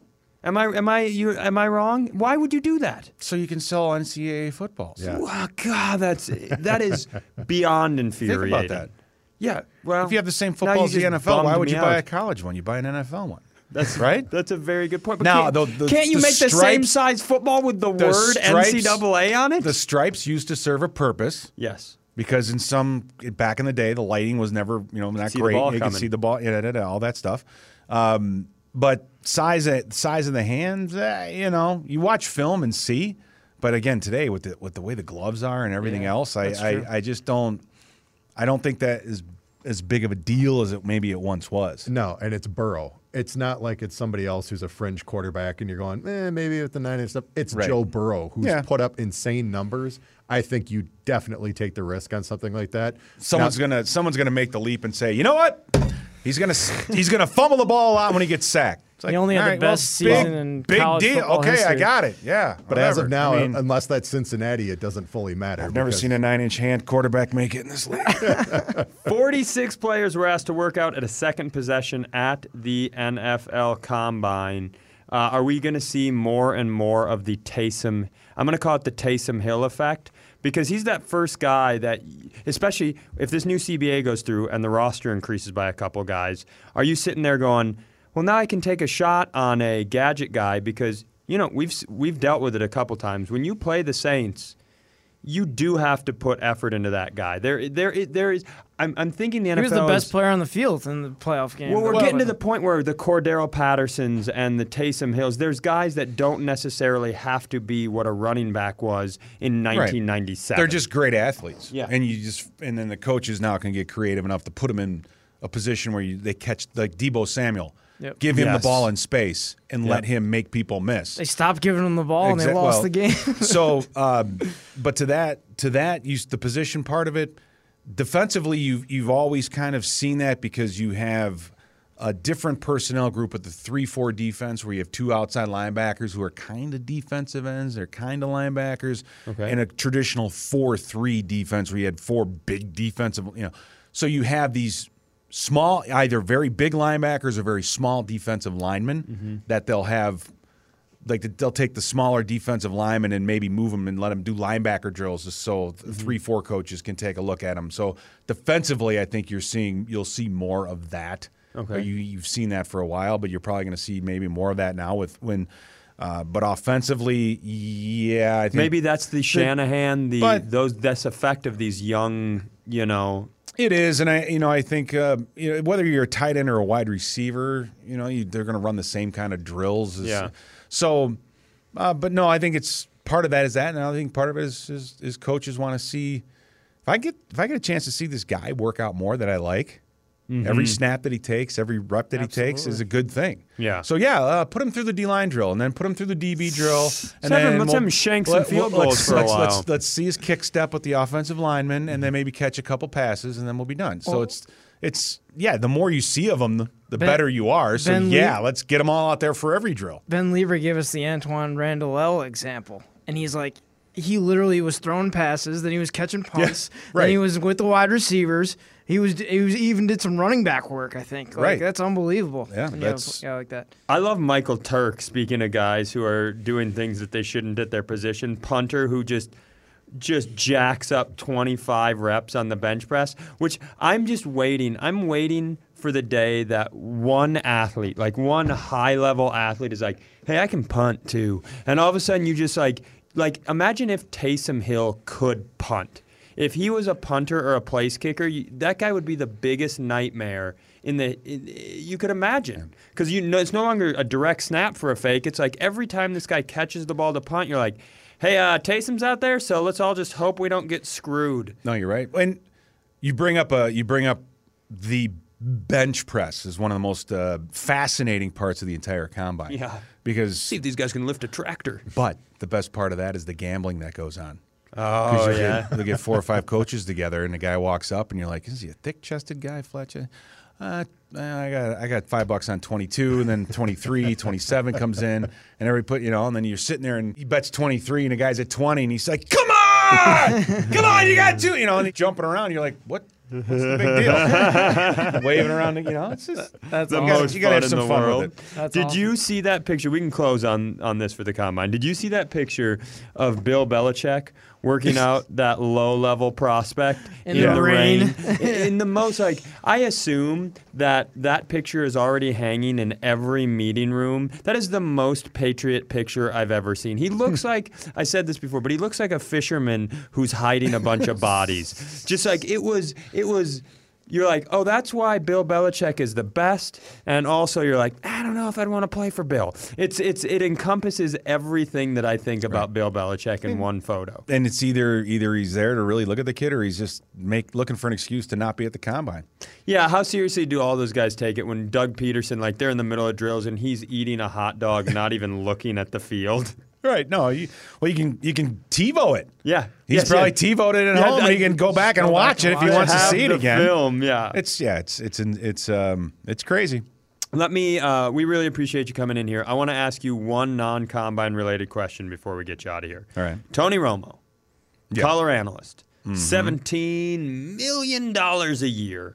Am I? Am I? You? Am I wrong? Why would you do that? so you can sell NCAA footballs. Yeah. Oh, God, that's that is beyond infuriating. that. Yeah. Well, If you have the same now football as the NFL, why would me you buy out. a college one? You buy an NFL one. That's right. That's a very good point. But Now, can't, the- the- can't you the make the same size football with the, The word stripes- NCAA on it? The stripes used to serve a purpose. yes. because in some back in the day the lighting was never you know not See great. you coming. could see the ball, yeah, all that stuff. Um, but size of, size of the hands, eh, you know, you watch film and see. But again, today with the with the way the gloves are and everything Yeah, else, I. I I just don't I don't think that is as big of a deal as it maybe it once was. No, and it's Burrow. It's not like it's somebody else who's a fringe quarterback and you're going, eh, maybe with the nine inch stuff. It's Right. Joe Burrow who's Yeah. put up insane numbers. I think you definitely take the risk on something like that. Someone's Now- gonna someone's gonna make the leap and say, you know what? He's gonna he's gonna fumble the ball a lot when he gets sacked. It's He only had the right, well, best big- season in big college deal. football Okay, I got it. Yeah, But as of now, I mean, unless that's Cincinnati, it doesn't fully matter. I've never seen a nine-inch hand quarterback make it in this league. 46 players were asked to work out at a second possession at the NFL Combine. Uh, are we going to see more and more of the Taysom? I'm going to call it the Taysom Hill effect because he's that first guy that, especially if this new CBA goes through and the roster increases by a couple guys, are you sitting there going, well, now I can take a shot on a gadget guy because you know we've we've dealt with it a couple times. When you play the Saints, you do have to put effort into that guy. There, there, there is. I'm, I'm thinking the NFL He was the best is- player on the field in the playoff game. well, we're But- getting to the point where the Cordarrelle Pattersons and the Taysom Hills, there's guys that don't necessarily have to be what a running back was in 1997. They're just great athletes. Yeah. and you just and then the coaches now can get creative enough to put them in a position where you, they catch like Deebo Samuel. Yep. Give him Yes. the ball in space and let him make people miss. They stopped giving him the ball and they lost well, the game. so, um, but to that, to that, you, the position part of it, defensively, you've you've always kind of seen that because you have a different personnel group with the three-four defense, where you have two outside linebackers who are kind of defensive ends, they're kind of linebackers, Okay. and a traditional four-three defense where you had four big defensive, you know. So you have these small, either very big linebackers or very small defensive linemen that they'll have like they'll take the smaller defensive linemen and maybe move them and let them do linebacker drills just so th- three four coaches can take a look at them. So defensively, I think you're seeing you'll see more of that. Okay. You you've seen that for a while, but you're probably going to see maybe more of that now with when. Uh, but offensively, yeah, I think maybe that's the Shanahan, the but- those this effect of these young, you know. It is, and I, you know, I think uh, you know, whether you're a tight end or a wide receiver, you know, you, they're going to run the same kind of drills. As, Yeah. So, uh, but no, I think it's part of that is that, and I think part of it is is, is coaches want to see if I get if I get a chance to see this guy work out more that I like. Every snap that he takes, every rep that he takes is a good thing. Yeah. So yeah, uh, put him through the D line drill, and then put him through the DB drill, and then let's have him shank some field goals let's, for a let's, while. Let's, let's see his kick step with the offensive lineman, and then maybe catch a couple passes, and then we'll be done. So Well- it's it's yeah. The more you see of them, the, the Ben- better you are. So Ben yeah, Lee- let's get them all out there for every drill. Ben Leber gave us the Antwaan Randle El example, and he's like, he literally was throwing passes, then he was catching punts, right. then he was with the wide receivers. He was he was even did some running back work. I think. Like, Right. That's unbelievable. Yeah, when you have that's- a like that. I love Michael Turk. Speaking of guys who are doing things that they shouldn't at their position, punter who just just jacks up 25 reps on the bench press, which I'm just waiting. I'm waiting for the day that one athlete, like one high level athlete, is like, "Hey, I can punt too," and all of a sudden you just like, like imagine if Taysom Hill could punt. If he was a punter or a place kicker, you, that guy would be the biggest nightmare in the in, you could imagine because you know it's no longer a direct snap for a fake. It's like every time this guy catches the ball to punt, you're like, "Hey, uh, Taysom's out there, so let's all just hope we don't get screwed." No, you're right. And you bring up a you bring up the bench press is one of the most uh, fascinating parts of the entire combine. Yeah. Because See if these guys can lift a tractor. but the best part of that is the gambling that goes on. Oh Because you'll, get, you'll get four or five coaches together, and the guy walks up, and you're like, "Is he a thick-chested guy, Fletcher?" Uh, I got I got five bucks on 22, and then 23, 27 comes in, and every put you know, and then you're sitting there, and he bets 23, and the guy's at 20, and he's like, "Come on, come on, you got two, you know, and he's jumping around. You're like, "What? What's the big deal?" Waving around, you know, it's just That's You gotta- most you gotta have fun some in the fun with world. it. That's Did awesome. you see that picture? We can close on on this for the combine. Did you see that picture of Bill Belichick working out that low level prospect In the rain. in, in the most like I assume that that picture is already hanging in every meeting room. That is the most patriot picture I've ever seen. He looks like I said this before, but he looks like a fisherman who's hiding a bunch of bodies. Just like it was it was you're like, oh, that's why Bill Belichick is the best, and also you're like, I don't know if I'd want to play for Bill. It's it's it encompasses everything that I think about Bill Belichick in one photo. and it's either either he's there to really look at the kid, or he's just make looking for an excuse to not be at the combine. Yeah, how seriously do all those guys take it when Doug Pederson, like they're in the middle of drills and he's eating a hot dog, not even looking at the field? Right? No, you, well, you can you can TiVo it. Yeah, He's Yes, probably yeah. TiVoed it at Yeah, home, I- and he can go back and go back watch and it if he wants to see it again. Film, yeah. It's yeah, it's it's in, it's um it's crazy. Let me. Uh, we really appreciate you coming in here. I want to ask you one non-combine related question before we get you out of here. All right. Tony Romo, Yeah. color analyst, seventeen million dollars a year,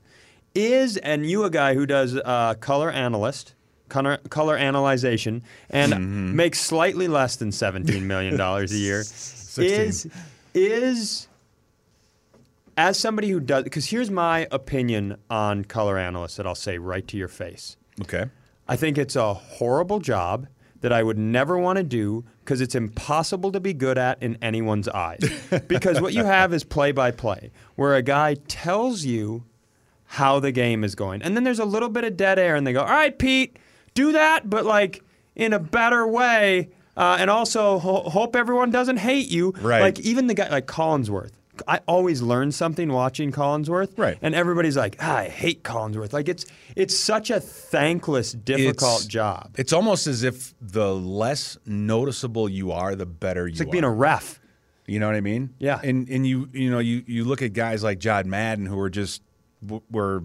is and you a guy who does uh, color analyst. Color, color analyzation and mm-hmm. makes slightly less than seventeen million dollars a year. is is as somebody who does because here's my opinion on color analysts that I'll say right to your face. Okay. I think it's a horrible job that I would never want to do because it's impossible to be good at in anyone's eyes. because what you have is play by play, where a guy tells you how the game is going. And then there's a little bit of dead air, and they go, All right, Pete, do that, but like in a better way. Uh, and also ho- hope everyone doesn't hate you. Right. Like even the guy like Collinsworth. I always learn something watching Collinsworth. Right. And everybody's like, ah, I hate Collinsworth. Like it's it's such a thankless, difficult It's- job. It's almost as if the less noticeable you are, the better you It's like are. being a ref. You know what I mean? Yeah. And and you you know you you look at guys like John Madden who were just were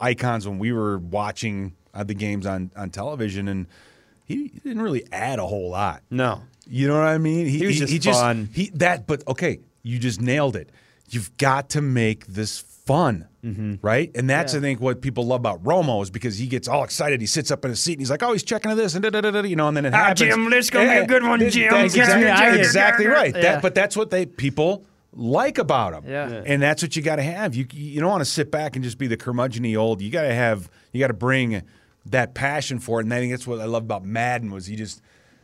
icons when we were watching uh, the games on on television, and he didn't really add a whole lot. No. You know what I mean? He was just fun. He that, but okay, you just nailed it. You've got to make this fun, Mm-hmm. right? And that's Yeah. I think what people love about Romo is because he gets all excited. He sits up in his seat and he's like, "Oh, he's checking to this and da da da da," you know, and then it Ah, happens. Jim, this gonna be a good one, Jim. That's exactly, me out of here. exactly right. Yeah. That, but that's what they people like about him. Yeah. Yeah. and that's what you got to have. You you don't want to sit back and just be the curmudgeony old. You got to have you got to bring that passion for it. And I think that's what I love about Madden was he just.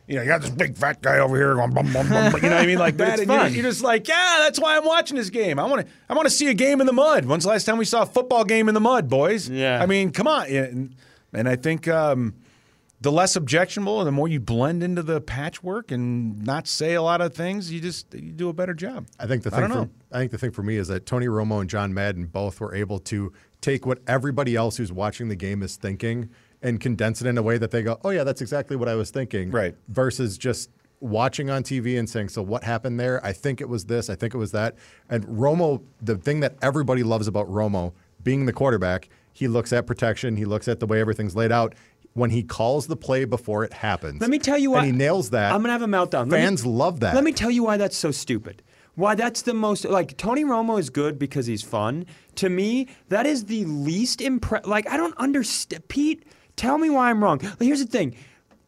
You know, you got this big fat guy over here going bum bum bum. bum, You know what I mean, like that. it's and you're, fun. you're just like, yeah, that's why I'm watching this game. I want to, I want to see a game in the mud. When's the last time we saw a football game in the mud, boys? Yeah. I mean, come on. And, and I think um, the less objectionable, and the more you blend into the patchwork and not say a lot of things, you just you do a better job. I think the I thing don't for know. I think the thing for me is that Tony Romo and John Madden both were able to take what everybody else who's watching the game is thinking and condense it in a way that they go, "Oh yeah, that's exactly what I was thinking." Right. Versus just watching on TV and saying, "So what happened there? I think it was this. I think it was that." And Romo, the thing that everybody loves about Romo being the quarterback, he looks at protection, he looks at the way everything's laid out. When he calls the play before it happens, Let me tell you why. and he nails that. I'm gonna have a meltdown. Let me- Fans love that. Let me tell you why that's so stupid. Why that's the most like Tony Romo is good because he's fun. To me, that is the least impre Like I don't understand. Pete, tell me why I'm wrong. Here's the thing.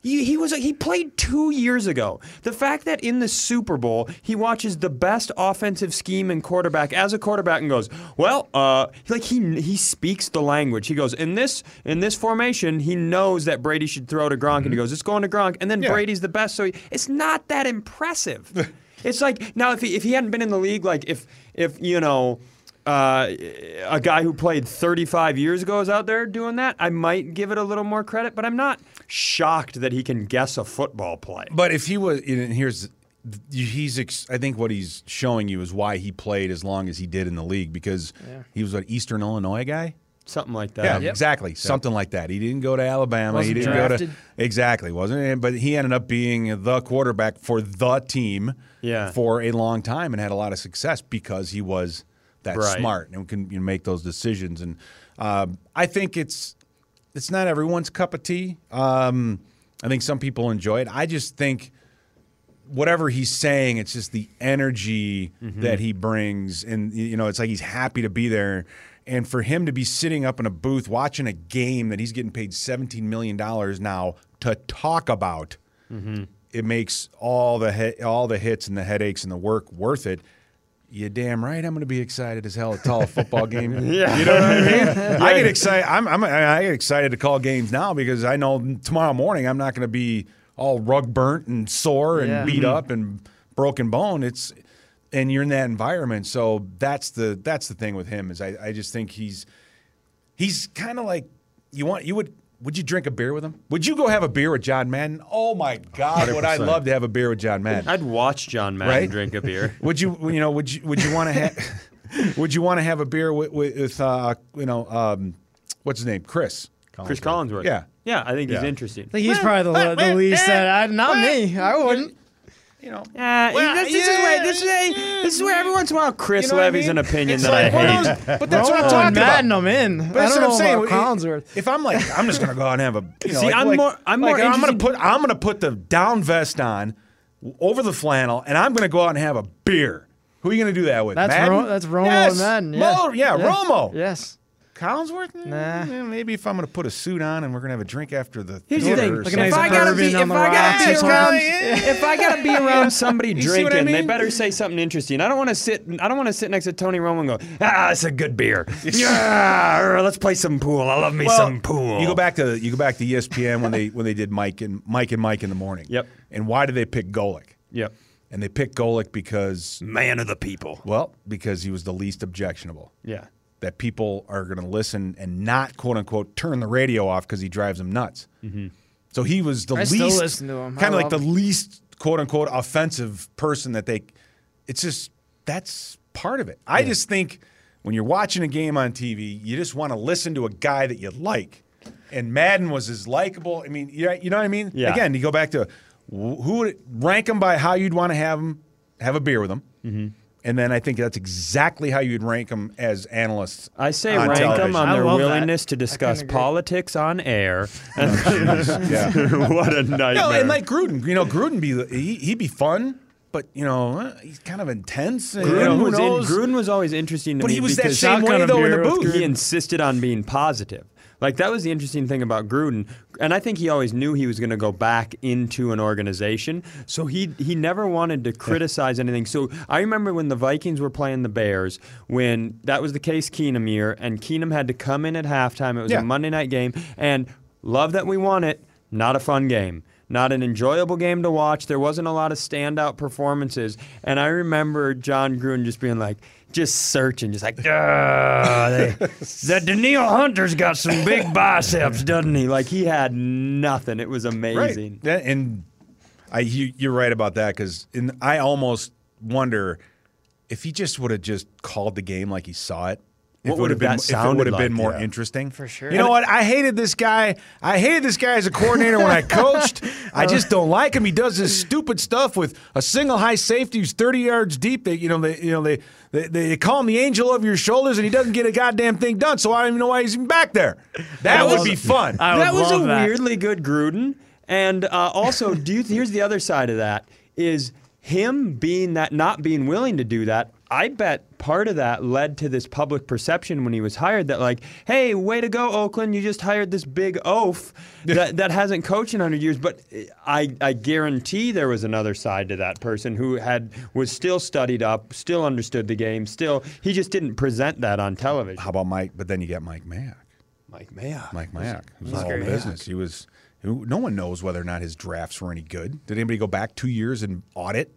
He, he was he played two years ago. The fact that in the Super Bowl he watches the best offensive scheme and quarterback as a quarterback and goes, well, uh, like he he speaks the language. He goes in this in this formation. He knows that Brady should throw to Gronk, and he goes, it's going to Gronk, and then Yeah. Brady's the best. So he, it's not that impressive. It's like now if he if he hadn't been in the league, like if if you know. Uh, a guy who played 35 years ago is out there doing that. I might give it a little more credit, but I'm not shocked that he can guess a football play. But if he was, and here's, he's. Ex, I think what he's showing you is why he played as long as he did in the league because he was an Eastern Illinois guy. Something like that. Yeah, that. exactly. Something like that. He didn't go to Alabama. Wasn't he didn't drafted. go to exactly wasn't. It? But he ended up being the quarterback for the team Yeah. for a long time and had a lot of success because he was that Right. smart and can you know, make those decisions. And um, I think it's it's not everyone's cup of tea. Um, I think some people enjoy it. I just think whatever he's saying, it's just the energy that he brings, and you know, it's like he's happy to be there. And for him to be sitting up in a booth watching a game that he's getting paid seventeen million dollars now to talk about, it makes all the he- all the hits and the headaches and the work worth it. You damn right, I'm going to be excited as hell to call a football game. Yeah. you know what I mean. I get excited. I'm, I'm I get excited to call games now because I know tomorrow morning I'm not going to be all rug burnt and sore and Yeah. beat mm-hmm. up and broken bone. It's and you're in that environment, so that's the that's the thing with him is I, I just think he's he's kind of like you want you would would you drink a beer with him? Would you go have a beer with John Madden? Oh my God, would I love to have a beer with John Madden? I'd watch John Madden Right? drink a beer. Would you you know would you would you want to have would you want to have a beer with, with uh, you know um, what's his name Chris? Chris Collinsworth. Yeah. Yeah, I think he's interesting. I think he's probably the, the least that I, not me. I wouldn't. You know, Yeah, Well, this, this is yeah, where this is, this is where every once in a while Chris You know what I levies mean? an opinion It's that like I one hate. those- but that's what I'm talking and Madden, about. I'm in. But I that's don't what know I'm saying. about If- Collinsworth. If I'm like, I'm just gonna go out and have a, you know, See, like, I'm like- more- I'm like, more I'm gonna put, I'm gonna put the down vest on over the flannel, and I'm gonna go out and have a beer. Who are you gonna do that with? That's Madden? Ro- that's Romo yes. and Madden. Yeah. Mo- yeah, Romo. Yes. Collinsworth? Nah. eh, Maybe if I'm gonna put a suit on and we're gonna have a drink after the. Here's the thing. or If Looking at. I gotta be, if I gotta be around, if I gotta be around somebody what I drinking, they better say something interesting. I don't want to sit. I don't want to sit next to Tony Romo and go, ah, it's a good beer. yeah, let's play some pool. I love me Well, some pool. You go back to you go back to ESPN when they when they did Mike and Mike and Mike in the morning. Yep. And why did they pick Golic? Yep. And they picked Golic because Man of the people. well because he was the least objectionable. Yeah. That people are going to listen and not quote unquote turn the radio off because he drives them nuts. So he was the I least still listen to him. Kind of like the him. least quote unquote offensive person that they. It's just that's part of it. I just think when you're watching a game on TV, you just want to listen to a guy that you like. And Madden was as likable. I mean, you you know what I mean? Yeah. Again, you go back to who would rank him by how you'd want to have him have a beer with him. Mm-hmm. And then I think that's exactly how you'd rank them as analysts. I say on rank them on I their love that. willingness to discuss politics on air. yeah. what a nightmare. No, and like Gruden, you know, Gruden be he, he'd be fun, but you know, uh, he's kind of intense. and, you Gruden, know, was in- Gruden was always interesting to but me he was that same way though in the beer booth. he insisted on being positive. Like that was the interesting thing about Gruden, and I think he always knew he was going to go back into an organization. So he he never wanted to criticize anything. So I remember when the Vikings were playing the Bears, when that was the case Keenum year, and Keenum had to come in at halftime. It was Yeah. a Monday night game, and love that we won it. Not a fun game. Not an enjoyable game to watch. There wasn't a lot of standout performances. And I remember Jon Gruden just being like, just searching, just like, they, that Danielle Hunter's got some big biceps, doesn't he? Like he had nothing. It was amazing. Right. And I, you, you're right about that because I almost wonder if he just would have just called the game like he saw it. If What it would would have been, if it would have been like? more Yeah. interesting. For sure. You know what? I hated this guy. I hated this guy as a coordinator when I coached. I just don't like him. He does this stupid stuff with a single high safety who's 30 yards deep. They, you know, they, you know, they, they, they call him the angel over your shoulders, and he doesn't get a goddamn thing done. So I don't even know why he's even back there. That would be fun. I would that was a that. weirdly good Gruden. And uh, also, do you, here's the other side of that is him being that not being willing to do that. I bet part of that led to this public perception when he was hired that like, hey, way to go, Oakland! You just hired this big oaf that, that hasn't coached in hundred years. But I, I guarantee there was another side to that person who had was still studied up, still understood the game, still he just didn't present that on television. How about Mike? But then you get Mike Mayock. Mike Mayock. Mike Mayock. It was all great. business. He was. No one knows whether or not his drafts were any good. Did anybody go back two years and audit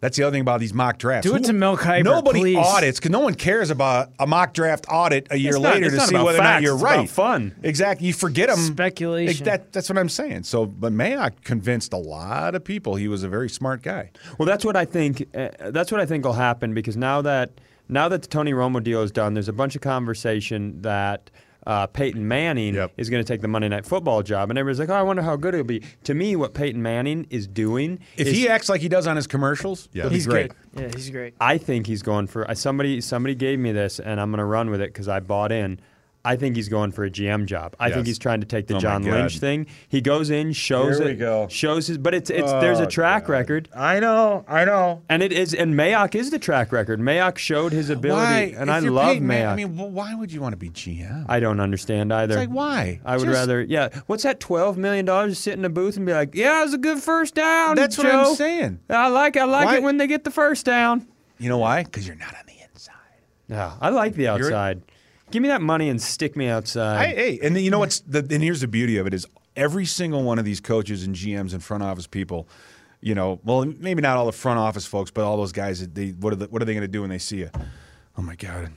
That's the other thing about these mock drafts. Do it to Mel Kiper, Nobody please. audits because no one cares about a mock draft audit a year not- later to see about whether or not you're it's about right. fun. Exactly. You forget them. Speculation. that, that's what I'm saying. So, but Mayock convinced a lot of people he was a very smart guy. Well, that's what I think. Uh, that's what I think will happen because now that now that the Tony Romo deal is done, there's a bunch of conversation that. Uh, Peyton Manning Yep. is going to take the Monday Night Football job, and everybody's like, "Oh, I wonder how good it'll be." To me, what Peyton Manning is doing, If is, he acts like he does on his commercials, yeah, he's great. good. Yeah, he's great. I think he's going for uh, somebody. Somebody gave me this, and I'm going to run with it because I bought in. I think he's going for a GM job. I think he's trying to take the Oh John Lynch thing. He goes in, shows it, go. shows his, but it's it's there's a Oh, track God. record. I know. I know. And it is, and Mayock is the track record. Mayock showed his ability, Why? and If I love Man- Mayock. I mean, well, why would you want to be GM? I don't understand either. it's like why? I would Just- rather, yeah. What's that? Twelve million dollars to sit in a booth and be like, "Yeah, it was a good first down." That's what I'm saying. I like, I like Why- it when they get the first down. You know why? Because you're not on the inside. Yeah, I like the outside. Give me that money and stick me outside. Hey, hey, and then, you know what's the and here's the beauty of it is every single one of these coaches and GMs and front office people, you know, well maybe not all the front office folks, but all those guys that they what are the, what are they going to do when they see you? Oh my god.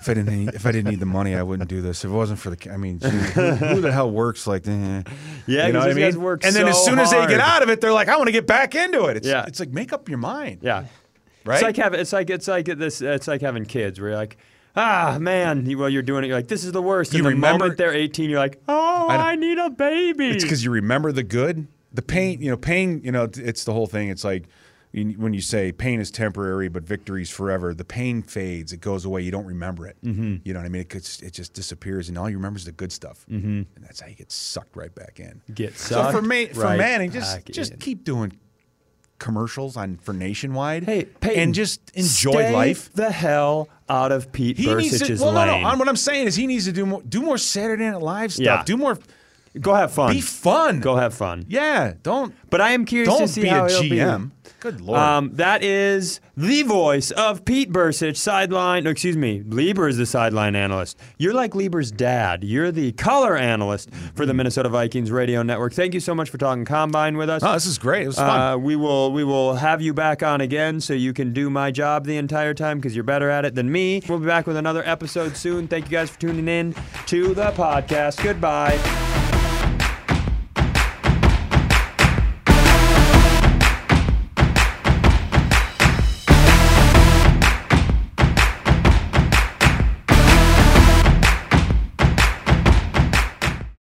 If I didn't need, if I didn't need the money, I wouldn't do this. If it wasn't for the, I mean, gee, who, who the hell works like that? Yeah, you know what I mean. and then as so soon as they get out of it, they're like, I want to get back into it. It's, Yeah. it's like make up your mind. yeah, Right? It's like having, it's like, it's like this, it's like having kids where you're like, ah, man, you, well, you're doing it. You're like, this is the worst. You and the remember- moment they're 18, you're like, oh, I I, need a baby. It's because you remember the good. The pain, you know, pain, you know, it's- the whole thing. It's like you- when you say pain is temporary, but victory is forever. The pain fades; it goes away. You don't remember it. Mm-hmm. You know what I mean? It, it just disappears, and all you remember is the good stuff. Mm-hmm. And that's how you get sucked right back in. Get so sucked for Ma- for right Manning, just back just in. keep doing commercials on for Nationwide. Hey, Peyton, and just enjoy life. the hell out of Pete He needs to. Bercich's Well, no, lane. no. What I'm saying is, he needs to do more. Do more Saturday Night Live stuff. Yeah. Do more. Go have fun. Be fun. Go have fun. Yeah. Don't But I am curious don't to see be how a it'll be. Good lord. Um, that is the voice of Pete Bercich, sideline. no, Excuse me, Leber is the sideline analyst. You're like Leber's dad. You're the color analyst for the Minnesota Vikings radio network. Thank you so much for talking combine with us. oh, this is great. It was fun. Uh, we will we will have you back on again so you can do my job the entire time because you're better at it than me. We'll be back with another episode soon. Thank you guys for tuning in to the podcast. Goodbye.